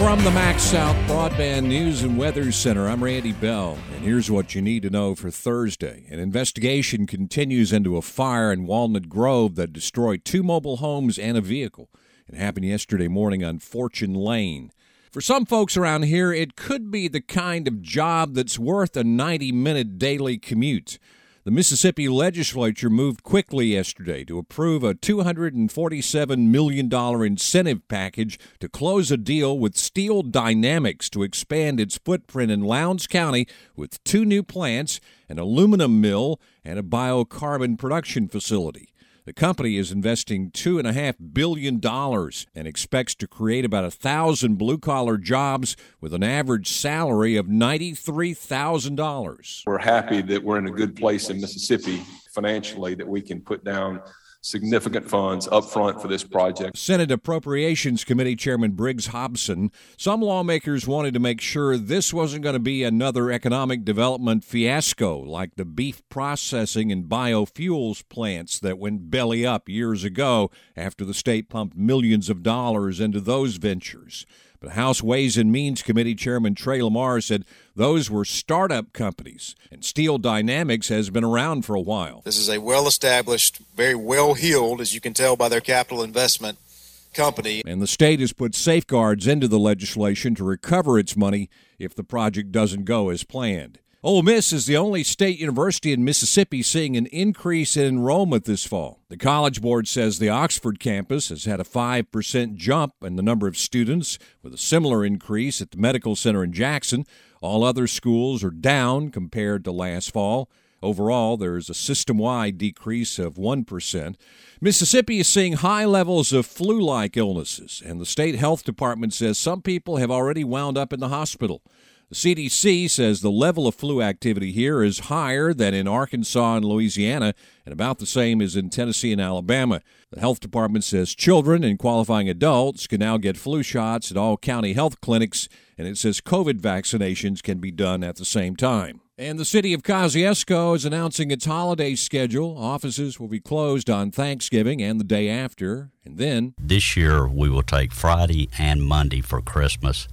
From the MaxxSouth Broadband News and Weather Center, I'm Randy Bell, and here's what you need to know for Thursday. An investigation continues into a fire in Walnut Grove that destroyed two mobile homes and a vehicle. It happened yesterday morning on Fortune Lane. For some folks around here, it could be the kind of job that's worth a 90 minute daily commute. The Mississippi legislature moved quickly yesterday to approve a $247 million incentive package to close a deal with Steel Dynamics to expand its footprint in Lowndes County with two new plants, an aluminum mill, and a biocarbon production facility. The company is investing $2.5 billion and expects to create about 1,000 blue collar jobs with an average salary of $93,000. We're happy that we're in a good place in Mississippi financially that we can put down significant funds up front for this project. Senate Appropriations Committee Chairman Briggs Hopson. Some lawmakers wanted to make sure this wasn't going to be another economic development fiasco like the beef processing and biofuels plants that went belly up years ago after the state pumped millions of dollars into those ventures. But House Ways and Means Committee Chairman Trey Lamar said those were startup companies, and Steel Dynamics has been around for a while. This is a well established, very well heeled, as you can tell by their capital investment company. And the state has put safeguards into the legislation to recover its money if the project doesn't go as planned. Ole Miss is the only state university in Mississippi seeing an increase in enrollment this fall. The College Board says the Oxford campus has had a 5% jump in the number of students, with a similar increase at the Medical Center in Jackson. All other schools are down compared to last fall. Overall, there is a system wide decrease of 1%. Mississippi is seeing high levels of flu like illnesses, and the state health department says some people have already wound up in the hospital. The CDC says the level of flu activity here is higher than in Arkansas and Louisiana and about the same as in Tennessee and Alabama. The health department says children and qualifying adults can now get flu shots at all county health clinics, and it says COVID vaccinations can be done at the same time. And the city of Kosciusko is announcing its holiday schedule. Offices will be closed on Thanksgiving and the day after. And then. This year we will take Friday and Monday for Christmas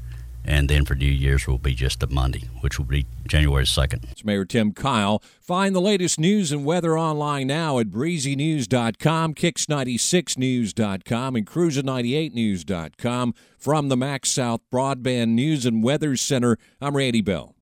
and then for New Year's will be just a Monday, which will be January 2nd. It's Mayor Tim Kyle. Find the latest news and weather online now at breezynews.com, kicks96news.com, and cruiser98news.com. From the MaxxSouth Broadband News and Weather Center, I'm Randy Bell.